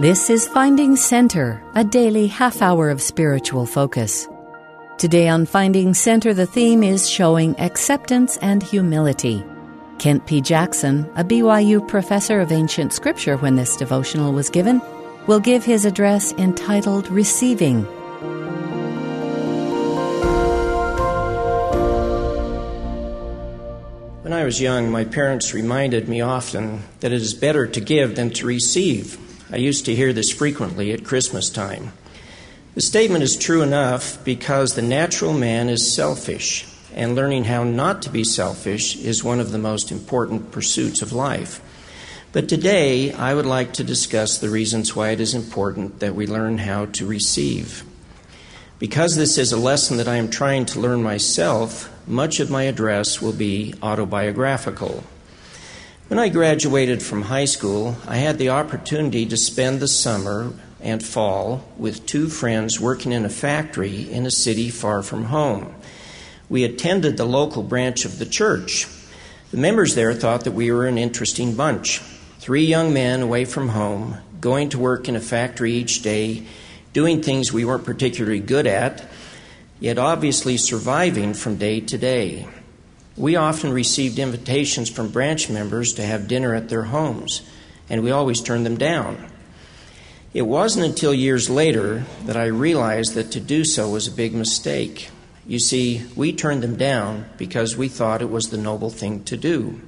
This is Finding Center, a daily half hour of spiritual focus. Today on Finding Center, the theme is showing acceptance and humility. Kent P. Jackson, a BYU professor of ancient scripture when this devotional was given, will give his address entitled Receiving. When I was young, my parents reminded me often that it is better to give than to receive. I used to hear this frequently at Christmas time. The statement is true enough because the natural man is selfish, and learning how not to be selfish is one of the most important pursuits of life. But today, I would like to discuss the reasons why it is important that we learn how to receive. Because this is a lesson that I am trying to learn myself, much of my address will be autobiographical. When I graduated from high school, I had the opportunity to spend the summer and fall with two friends working in a factory in a city far from home. We attended the local branch of the church. The members there thought that we were an interesting bunch. Three young men away from home, going to work in a factory each day, doing things we weren't particularly good at, yet obviously surviving from day to day. We often received invitations from branch members to have dinner at their homes, and we always turned them down. It wasn't until years later that I realized that to do so was a big mistake. You see, we turned them down because we thought it was the noble thing to do.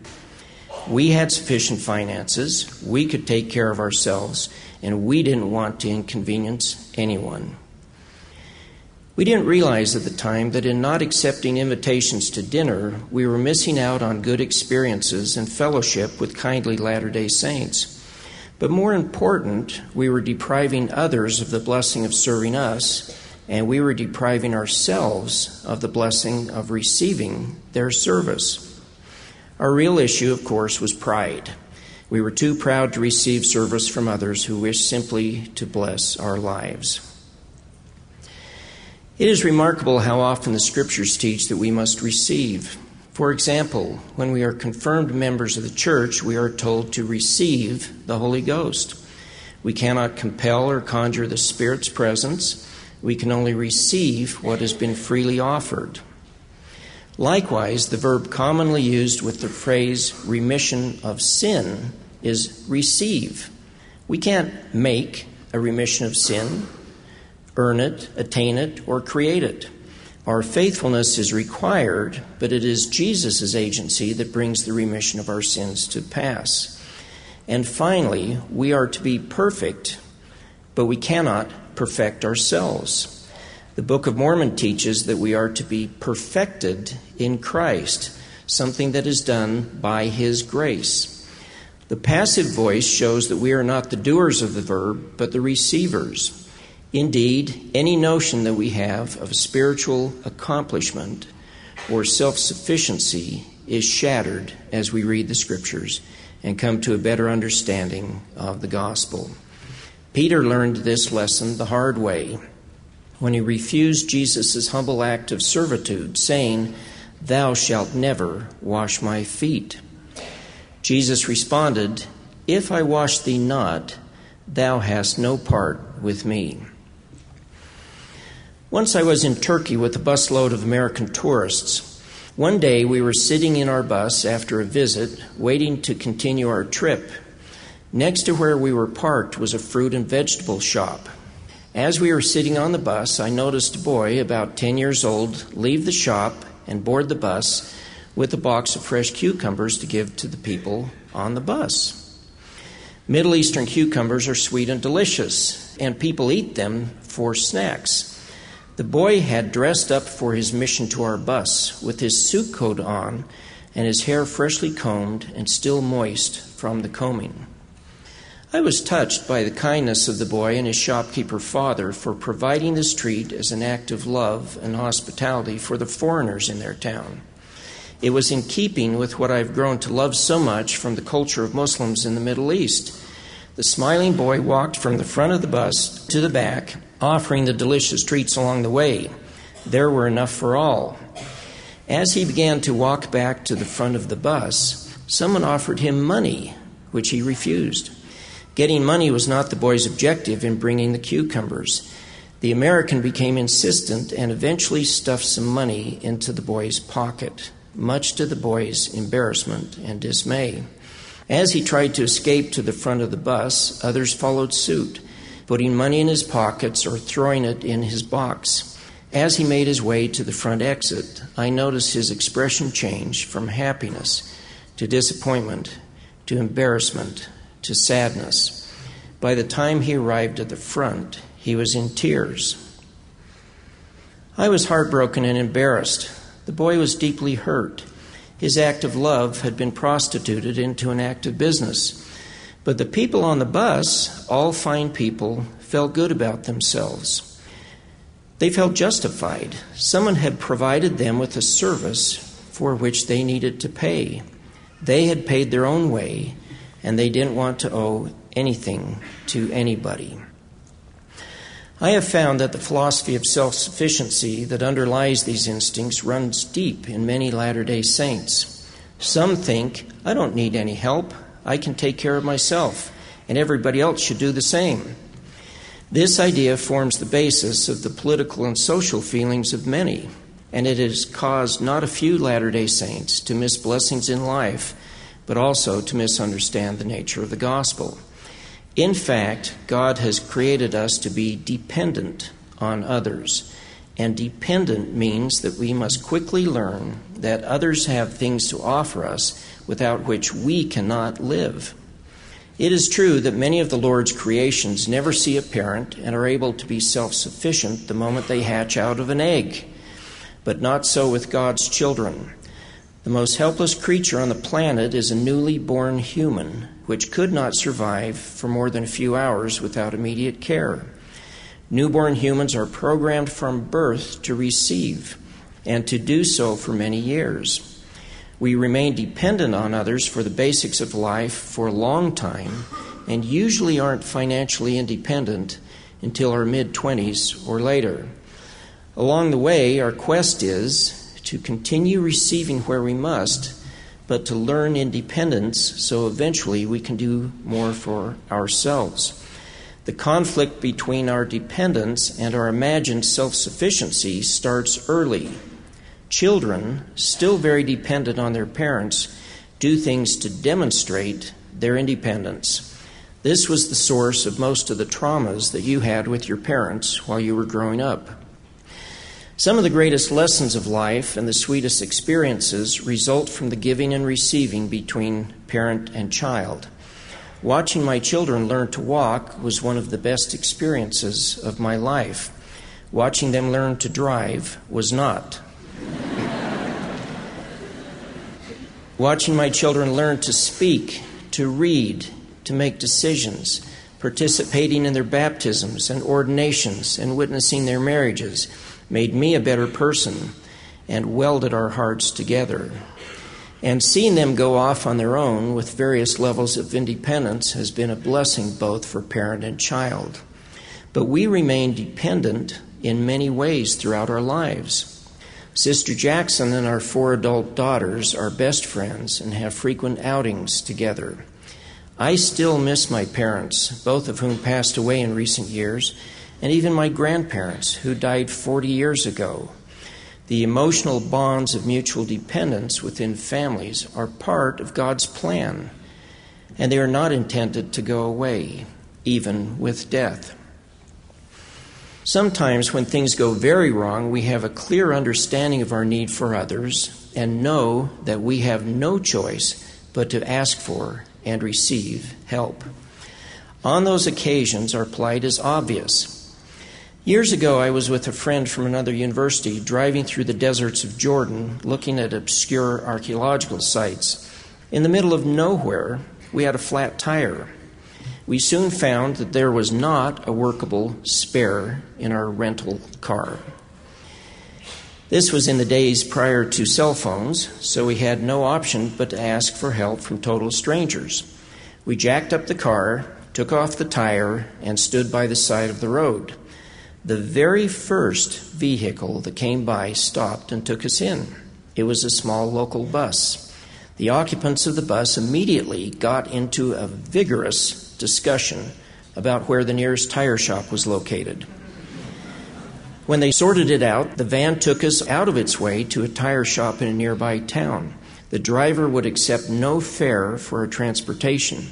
We had sufficient finances, we could take care of ourselves, and we didn't want to inconvenience anyone. We didn't realize at the time that in not accepting invitations to dinner, we were missing out on good experiences and fellowship with kindly Latter day Saints. But more important, we were depriving others of the blessing of serving us, and we were depriving ourselves of the blessing of receiving their service. Our real issue, of course, was pride. We were too proud to receive service from others who wished simply to bless our lives. It is remarkable how often the scriptures teach that we must receive. For example, when we are confirmed members of the church, we are told to receive the Holy Ghost. We cannot compel or conjure the Spirit's presence. We can only receive what has been freely offered. Likewise, the verb commonly used with the phrase remission of sin is receive. We can't make a remission of sin earn it, attain it, or create it. Our faithfulness is required, but it is Jesus' agency that brings the remission of our sins to pass. And finally, we are to be perfect, but we cannot perfect ourselves. The Book of Mormon teaches that we are to be perfected in Christ, something that is done by His grace. The passive voice shows that we are not the doers of the verb, but the receivers. Indeed, any notion that we have of spiritual accomplishment or self sufficiency is shattered as we read the Scriptures and come to a better understanding of the gospel. Peter learned this lesson the hard way when he refused Jesus' humble act of servitude, saying, Thou shalt never wash my feet. Jesus responded, If I wash thee not, thou hast no part with me. Once I was in Turkey with a busload of American tourists. One day we were sitting in our bus after a visit, waiting to continue our trip. Next to where we were parked was a fruit and vegetable shop. As we were sitting on the bus, I noticed a boy about 10 years old leave the shop and board the bus with a box of fresh cucumbers to give to the people on the bus. Middle Eastern cucumbers are sweet and delicious, and people eat them for snacks. The boy had dressed up for his mission to our bus with his suit coat on and his hair freshly combed and still moist from the combing. I was touched by the kindness of the boy and his shopkeeper father for providing this treat as an act of love and hospitality for the foreigners in their town. It was in keeping with what I've grown to love so much from the culture of Muslims in the Middle East. The smiling boy walked from the front of the bus to the back offering the delicious treats along the way. There were enough for all. As he began to walk back to the front of the bus, someone offered him money, which he refused. Getting money was not the boy's objective in bringing the cucumbers. The American became insistent and eventually stuffed some money into the boy's pocket, much to the boy's embarrassment and dismay. As he tried to escape to the front of the bus, others followed suit, putting money in his pockets or throwing it in his box. As he made his way to the front exit, I noticed his expression change from happiness to disappointment to embarrassment to sadness. By the time he arrived at the front, he was in tears. I was heartbroken and embarrassed. The boy was deeply hurt. His act of love had been prostituted into an act of business. But the people on the bus, all fine people, felt good about themselves. They felt justified. Someone had provided them with a service for which they needed to pay. They had paid their own way, and they didn't want to owe anything to anybody. I have found that the philosophy of self sufficiency that underlies these instincts runs deep in many Latter day Saints. Some think, I don't need any help, I can take care of myself, and everybody else should do the same. This idea forms the basis of the political and social feelings of many, and it has caused not a few Latter day Saints to miss blessings in life but also to misunderstand the nature of the gospel. In fact, God has created us to be dependent on others. And dependent means that we must quickly learn that others have things to offer us without which we cannot live. It is true that many of the Lord's creations never see a parent and are able to be self sufficient the moment they hatch out of an egg. But not so with God's children. The most helpless creature on the planet is a newly born human, which could not survive for more than a few hours without immediate care. Newborn humans are programmed from birth to receive, and to do so for many years. We remain dependent on others for the basics of life for a long time, and usually aren't financially independent until our mid 20s or later. Along the way, our quest is to continue receiving where we must, but to learn independence so eventually we can do more for ourselves. The conflict between our dependence and our imagined self sufficiency starts early. Children, still very dependent on their parents, do things to demonstrate their independence. This was the source of most of the traumas that you had with your parents while you were growing up. Some of the greatest lessons of life and the sweetest experiences result from the giving and receiving between parent and child. Watching my children learn to walk was one of the best experiences of my life. Watching them learn to drive was not. Watching my children learn to speak, to read, to make decisions, participating in their baptisms and ordinations, and witnessing their marriages made me a better person and welded our hearts together. And seeing them go off on their own with various levels of independence has been a blessing both for parent and child. But we remain dependent in many ways throughout our lives. Sister Jackson and our four adult daughters are best friends and have frequent outings together. I still miss my parents, both of whom passed away in recent years, and even my grandparents, who died 40 years ago. The emotional bonds of mutual dependence within families are part of God's plan, and they are not intended to go away, even with death. Sometimes, when things go very wrong, we have a clear understanding of our need for others and know that we have no choice but to ask for and receive help. On those occasions, our plight is obvious. Years ago, I was with a friend from another university driving through the deserts of Jordan looking at obscure archaeological sites. In the middle of nowhere, we had a flat tire. We soon found that there was not a workable spare in our rental car. This was in the days prior to cell phones, so we had no option but to ask for help from total strangers. We jacked up the car, took off the tire, and stood by the side of the road. The very first vehicle that came by stopped and took us in. It was a small local bus. The occupants of the bus immediately got into a vigorous discussion about where the nearest tire shop was located. When they sorted it out, the van took us out of its way to a tire shop in a nearby town. The driver would accept no fare for a transportation.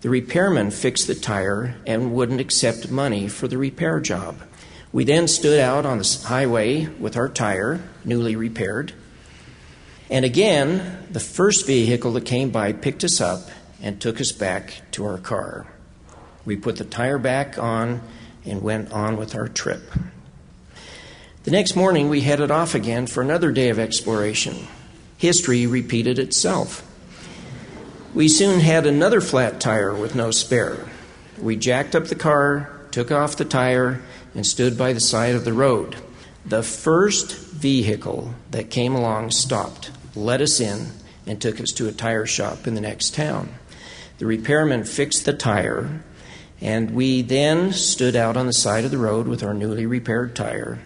The repairman fixed the tire and wouldn't accept money for the repair job. We then stood out on the highway with our tire, newly repaired. And again, the first vehicle that came by picked us up and took us back to our car. We put the tire back on and went on with our trip. The next morning, we headed off again for another day of exploration. History repeated itself. We soon had another flat tire with no spare. We jacked up the car, took off the tire, and stood by the side of the road. The first vehicle that came along stopped, let us in, and took us to a tire shop in the next town. The repairman fixed the tire, and we then stood out on the side of the road with our newly repaired tire.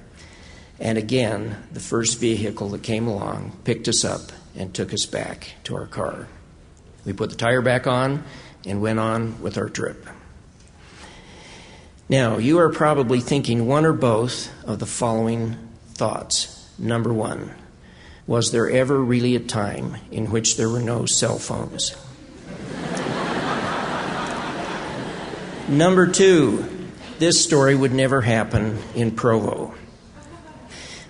And again, the first vehicle that came along picked us up and took us back to our car. We put the tire back on and went on with our trip. Now, you are probably thinking one or both of the following thoughts. Number one, was there ever really a time in which there were no cell phones? Number two, this story would never happen in Provo.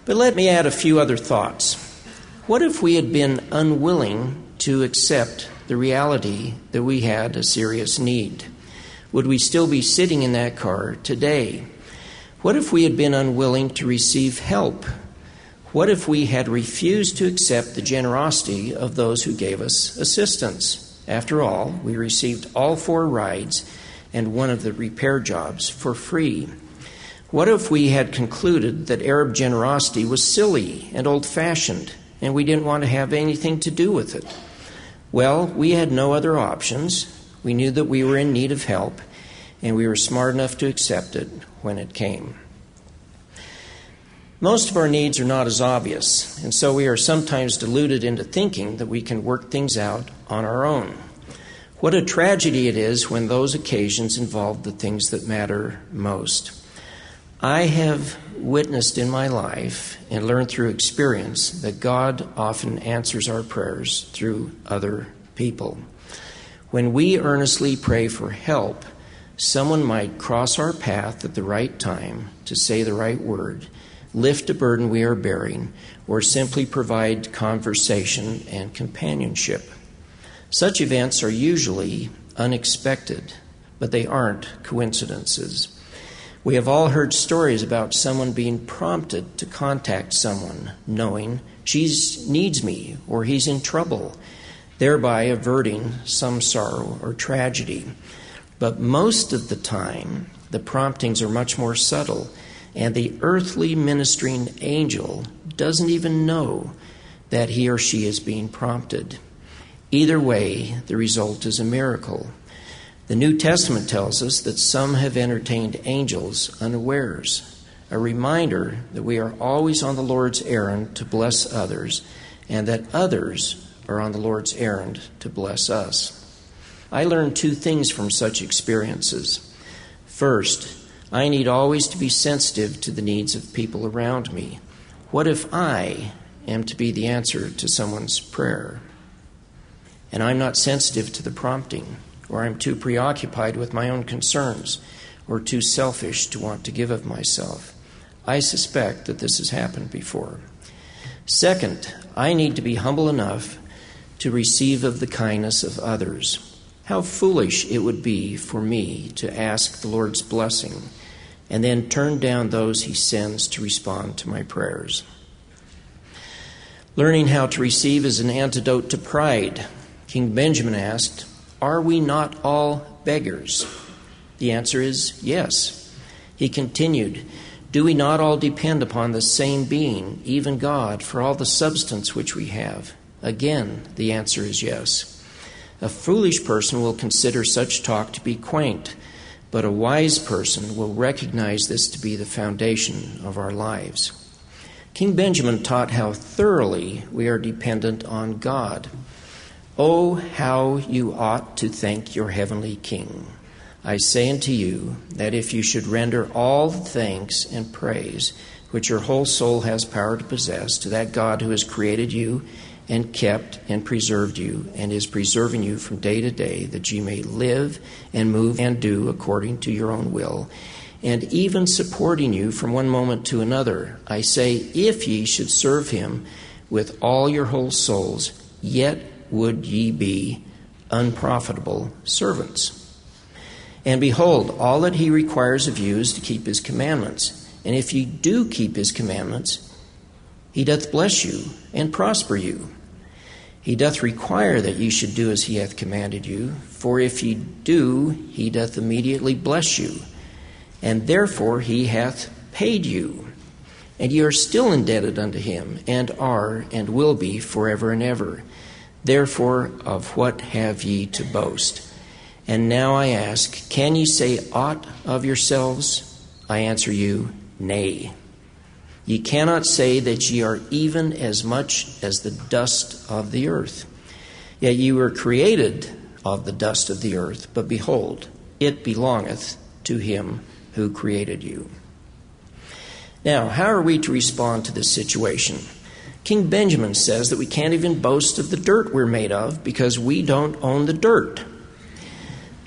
But let me add a few other thoughts. What if we had been unwilling to accept the reality that we had a serious need? Would we still be sitting in that car today? What if we had been unwilling to receive help? What if we had refused to accept the generosity of those who gave us assistance? After all, we received all four rides and one of the repair jobs for free. What if we had concluded that Arab generosity was silly and old fashioned and we didn't want to have anything to do with it? Well, we had no other options. We knew that we were in need of help, and we were smart enough to accept it when it came. Most of our needs are not as obvious, and so we are sometimes deluded into thinking that we can work things out on our own. What a tragedy it is when those occasions involve the things that matter most. I have witnessed in my life and learned through experience that God often answers our prayers through other people. When we earnestly pray for help, someone might cross our path at the right time to say the right word, lift a burden we are bearing, or simply provide conversation and companionship. Such events are usually unexpected, but they aren't coincidences. We have all heard stories about someone being prompted to contact someone, knowing she needs me or he's in trouble, thereby averting some sorrow or tragedy. But most of the time, the promptings are much more subtle, and the earthly ministering angel doesn't even know that he or she is being prompted. Either way, the result is a miracle. The New Testament tells us that some have entertained angels unawares, a reminder that we are always on the Lord's errand to bless others, and that others are on the Lord's errand to bless us. I learned two things from such experiences. First, I need always to be sensitive to the needs of people around me. What if I am to be the answer to someone's prayer? And I'm not sensitive to the prompting or I'm too preoccupied with my own concerns, or too selfish to want to give of myself. I suspect that this has happened before. Second, I need to be humble enough to receive of the kindness of others. How foolish it would be for me to ask the Lord's blessing and then turn down those He sends to respond to my prayers. Learning how to receive is an antidote to pride. King Benjamin asked, are we not all beggars? The answer is yes. He continued, Do we not all depend upon the same being, even God, for all the substance which we have? Again, the answer is yes. A foolish person will consider such talk to be quaint, but a wise person will recognize this to be the foundation of our lives. King Benjamin taught how thoroughly we are dependent on God. Oh, how you ought to thank your heavenly King. I say unto you that if you should render all thanks and praise, which your whole soul has power to possess, to that God who has created you and kept and preserved you, and is preserving you from day to day, that ye may live and move and do according to your own will, and even supporting you from one moment to another, I say, if ye should serve him with all your whole souls, yet would ye be unprofitable servants. And behold, all that he requires of you is to keep his commandments. And if ye do keep his commandments, he doth bless you and prosper you. He doth require that ye should do as he hath commanded you, for if ye do, he doth immediately bless you. And therefore he hath paid you. And ye are still indebted unto him, and are, and will be, forever and ever. Therefore, of what have ye to boast? And now I ask, can ye say aught of yourselves? I answer you, Nay. Ye cannot say that ye are even as much as the dust of the earth. Yet ye were created of the dust of the earth, but behold, it belongeth to him who created you. Now, how are we to respond to this situation? King Benjamin says that we can't even boast of the dirt we're made of because we don't own the dirt.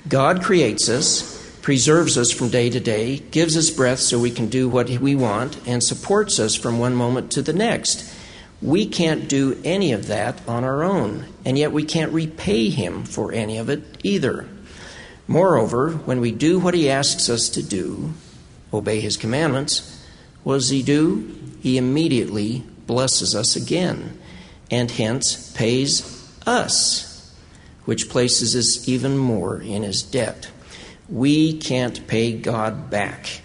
God creates us, preserves us from day to day, gives us breath so we can do what we want, and supports us from one moment to the next. We can't do any of that on our own, and yet we can't repay Him for any of it either. Moreover, when we do what He asks us to do, obey His commandments, what does He do? He immediately blesses us again, and hence pays us which places us even more in his debt. We can't pay God back.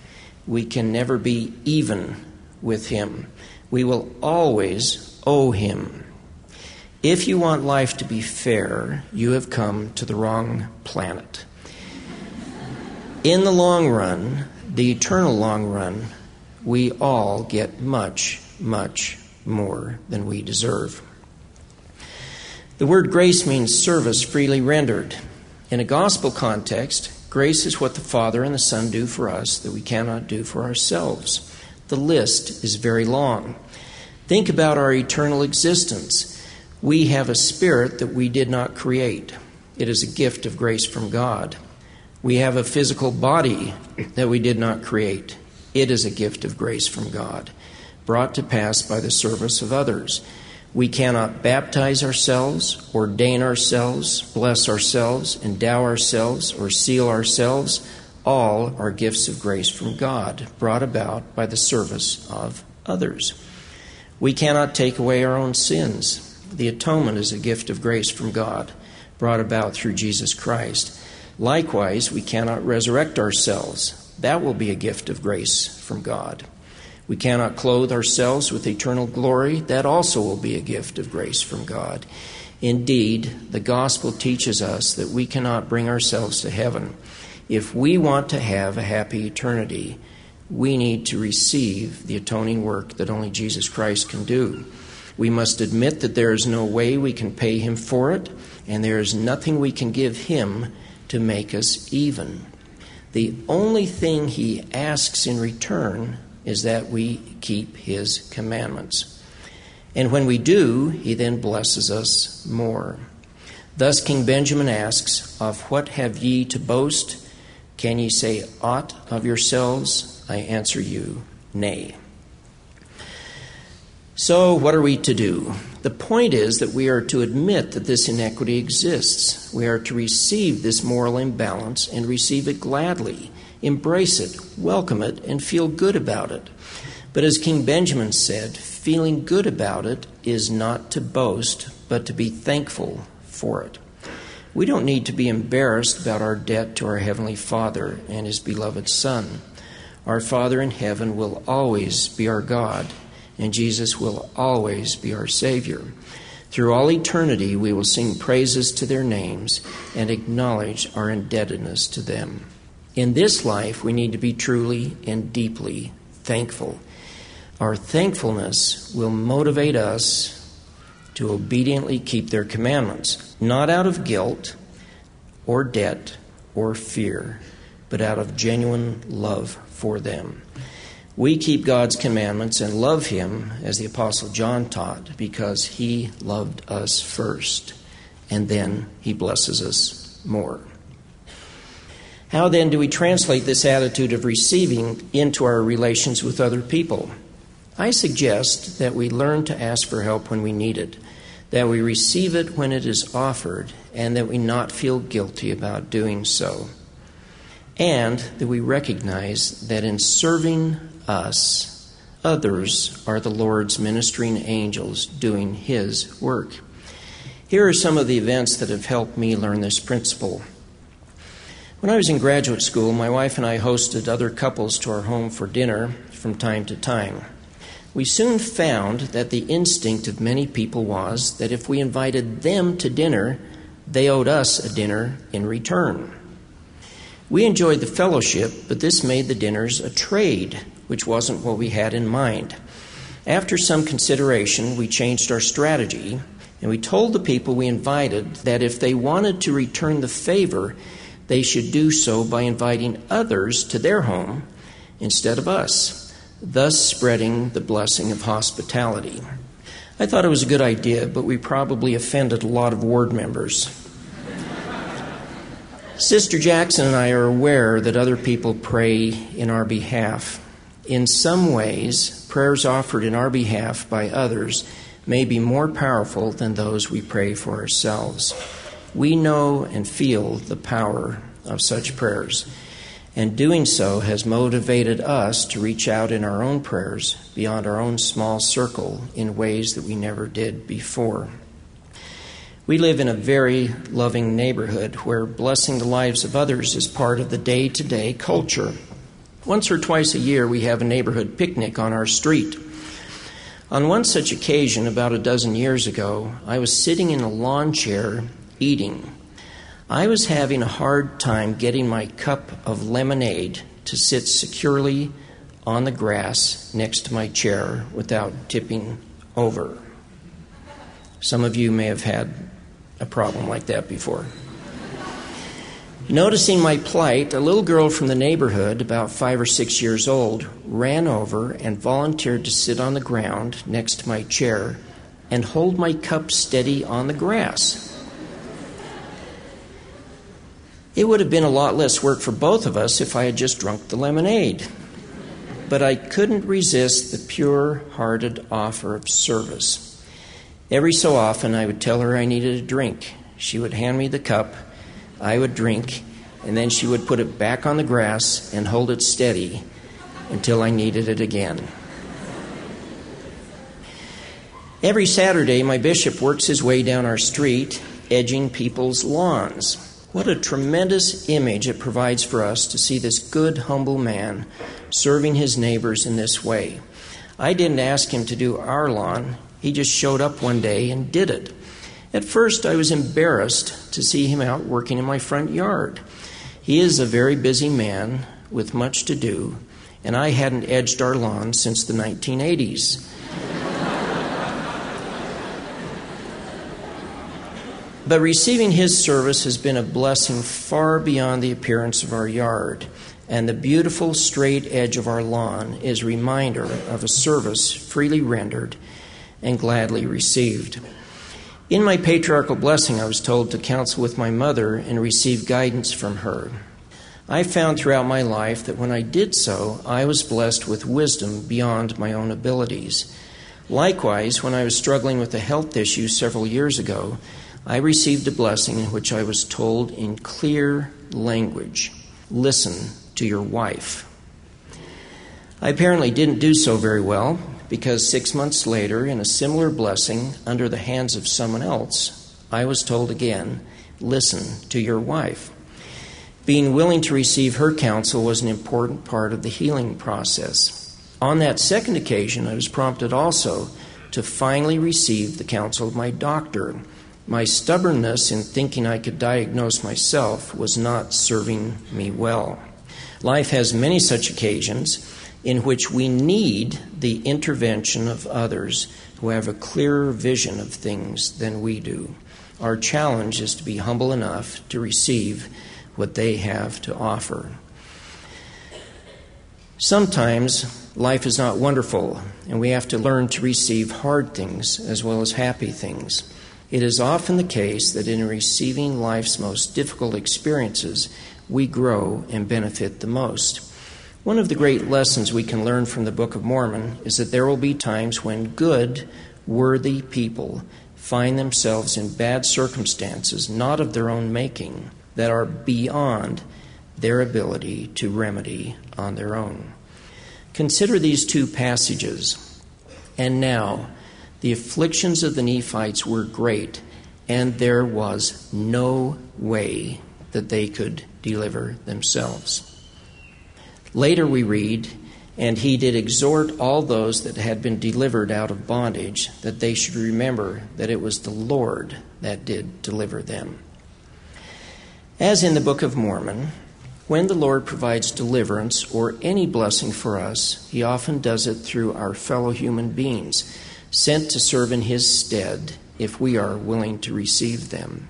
We can never be even with him. We will always owe him. If you want life to be fair, you have come to the wrong planet. In the long run, the eternal long run, we all get much, much more than we deserve. The word grace means service freely rendered. In a gospel context, grace is what the Father and the Son do for us that we cannot do for ourselves. The list is very long. Think about our eternal existence. We have a spirit that we did not create, it is a gift of grace from God. We have a physical body that we did not create, it is a gift of grace from God, brought to pass by the service of others. We cannot baptize ourselves, ordain ourselves, bless ourselves, endow ourselves, or seal ourselves. All are gifts of grace from God, brought about by the service of others. We cannot take away our own sins. The atonement is a gift of grace from God, brought about through Jesus Christ. Likewise, we cannot resurrect ourselves. That will be a gift of grace from God. We cannot clothe ourselves with eternal glory. That also will be a gift of grace from God. Indeed, the gospel teaches us that we cannot bring ourselves to heaven. If we want to have a happy eternity, we need to receive the atoning work that only Jesus Christ can do. We must admit that there is no way we can pay Him for it, and there is nothing we can give Him to make us even. The only thing He asks in return is that we keep his commandments. And when we do, he then blesses us more. Thus King Benjamin asks, Of what have ye to boast? Can ye say aught of yourselves? I answer you, Nay. So, what are we to do? The point is that we are to admit that this inequity exists. We are to receive this moral imbalance and receive it gladly embrace it, welcome it, and feel good about it. But as King Benjamin said, feeling good about it is not to boast, but to be thankful for it. We don't need to be embarrassed about our debt to our Heavenly Father and His beloved Son. Our Father in heaven will always be our God, and Jesus will always be our Savior. Through all eternity, we will sing praises to their names and acknowledge our indebtedness to them. In this life, we need to be truly and deeply thankful. Our thankfulness will motivate us to obediently keep their commandments, not out of guilt or debt or fear, but out of genuine love for them. We keep God's commandments and love Him, as the Apostle John taught, because He loved us first, and then He blesses us more. How then do we translate this attitude of receiving into our relations with other people? I suggest that we learn to ask for help when we need it, that we receive it when it is offered, and that we not feel guilty about doing so. And that we recognize that in serving us, others are the Lord's ministering angels doing His work. Here are some of the events that have helped me learn this principle. When I was in graduate school, my wife and I hosted other couples to our home for dinner from time to time. We soon found that the instinct of many people was that if we invited them to dinner, they owed us a dinner in return. We enjoyed the fellowship, but this made the dinners a trade, which wasn't what we had in mind. After some consideration, we changed our strategy and we told the people we invited that if they wanted to return the favor, they should do so by inviting others to their home instead of us, thus spreading the blessing of hospitality. I thought it was a good idea, but we probably offended a lot of ward members. Sister Jackson and I are aware that other people pray in our behalf. In some ways, prayers offered in our behalf by others may be more powerful than those we pray for ourselves. We know and feel the power of such prayers, and doing so has motivated us to reach out in our own prayers beyond our own small circle in ways that we never did before. We live in a very loving neighborhood where blessing the lives of others is part of the day to day culture. Once or twice a year, we have a neighborhood picnic on our street. On one such occasion, about a dozen years ago, I was sitting in a lawn chair eating. I was having a hard time getting my cup of lemonade to sit securely on the grass next to my chair without tipping over. Some of you may have had a problem like that before. Noticing my plight, a little girl from the neighborhood, about five or six years old, ran over and volunteered to sit on the ground next to my chair and hold my cup steady on the grass. It would have been a lot less work for both of us if I had just drunk the lemonade. But I couldn't resist the pure hearted offer of service. Every so often, I would tell her I needed a drink. She would hand me the cup, I would drink, and then she would put it back on the grass and hold it steady until I needed it again. Every Saturday, my bishop works his way down our street, edging people's lawns. What a tremendous image it provides for us to see this good, humble man serving his neighbors in this way. I didn't ask him to do our lawn, he just showed up one day and did it. At first, I was embarrassed to see him out working in my front yard. He is a very busy man with much to do, and I hadn't edged our lawn since the 1980s. But receiving his service has been a blessing far beyond the appearance of our yard, and the beautiful straight edge of our lawn is reminder of a service freely rendered and gladly received. In my patriarchal blessing, I was told to counsel with my mother and receive guidance from her. I found throughout my life that when I did so, I was blessed with wisdom beyond my own abilities. Likewise, when I was struggling with a health issue several years ago, I received a blessing in which I was told in clear language listen to your wife. I apparently didn't do so very well because six months later, in a similar blessing under the hands of someone else, I was told again listen to your wife. Being willing to receive her counsel was an important part of the healing process. On that second occasion, I was prompted also to finally receive the counsel of my doctor. My stubbornness in thinking I could diagnose myself was not serving me well. Life has many such occasions in which we need the intervention of others who have a clearer vision of things than we do. Our challenge is to be humble enough to receive what they have to offer. Sometimes life is not wonderful, and we have to learn to receive hard things as well as happy things. It is often the case that in receiving life's most difficult experiences, we grow and benefit the most. One of the great lessons we can learn from the Book of Mormon is that there will be times when good, worthy people find themselves in bad circumstances, not of their own making, that are beyond their ability to remedy on their own. Consider these two passages. And now, the afflictions of the Nephites were great, and there was no way that they could deliver themselves. Later we read, And he did exhort all those that had been delivered out of bondage that they should remember that it was the Lord that did deliver them. As in the Book of Mormon, when the Lord provides deliverance or any blessing for us, he often does it through our fellow human beings, sent to serve in his stead if we are willing to receive them.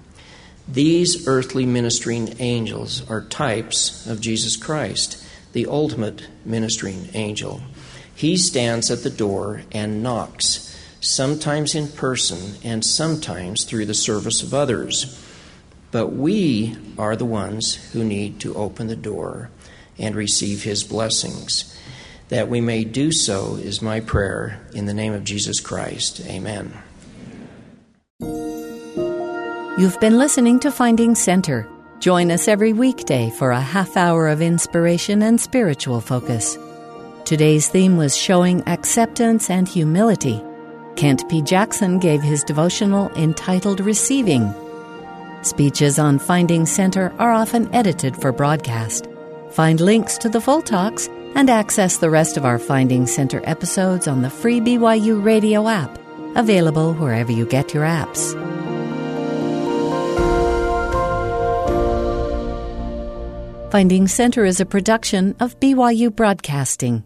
These earthly ministering angels are types of Jesus Christ the ultimate ministering angel. He stands at the door and knocks, sometimes in person and sometimes through the service of others. But we are the ones who need to open the door and receive his blessings. That we may do so is my prayer in the name of Jesus Christ. Amen. You've been listening to Finding Center. Join us every weekday for a half hour of inspiration and spiritual focus. Today's theme was showing acceptance and humility. Kent P. Jackson gave his devotional entitled Receiving. Speeches on Finding Center are often edited for broadcast. Find links to the full talks and access the rest of our Finding Center episodes on the free BYU radio app, available wherever you get your apps. Finding Center is a production of BYU Broadcasting.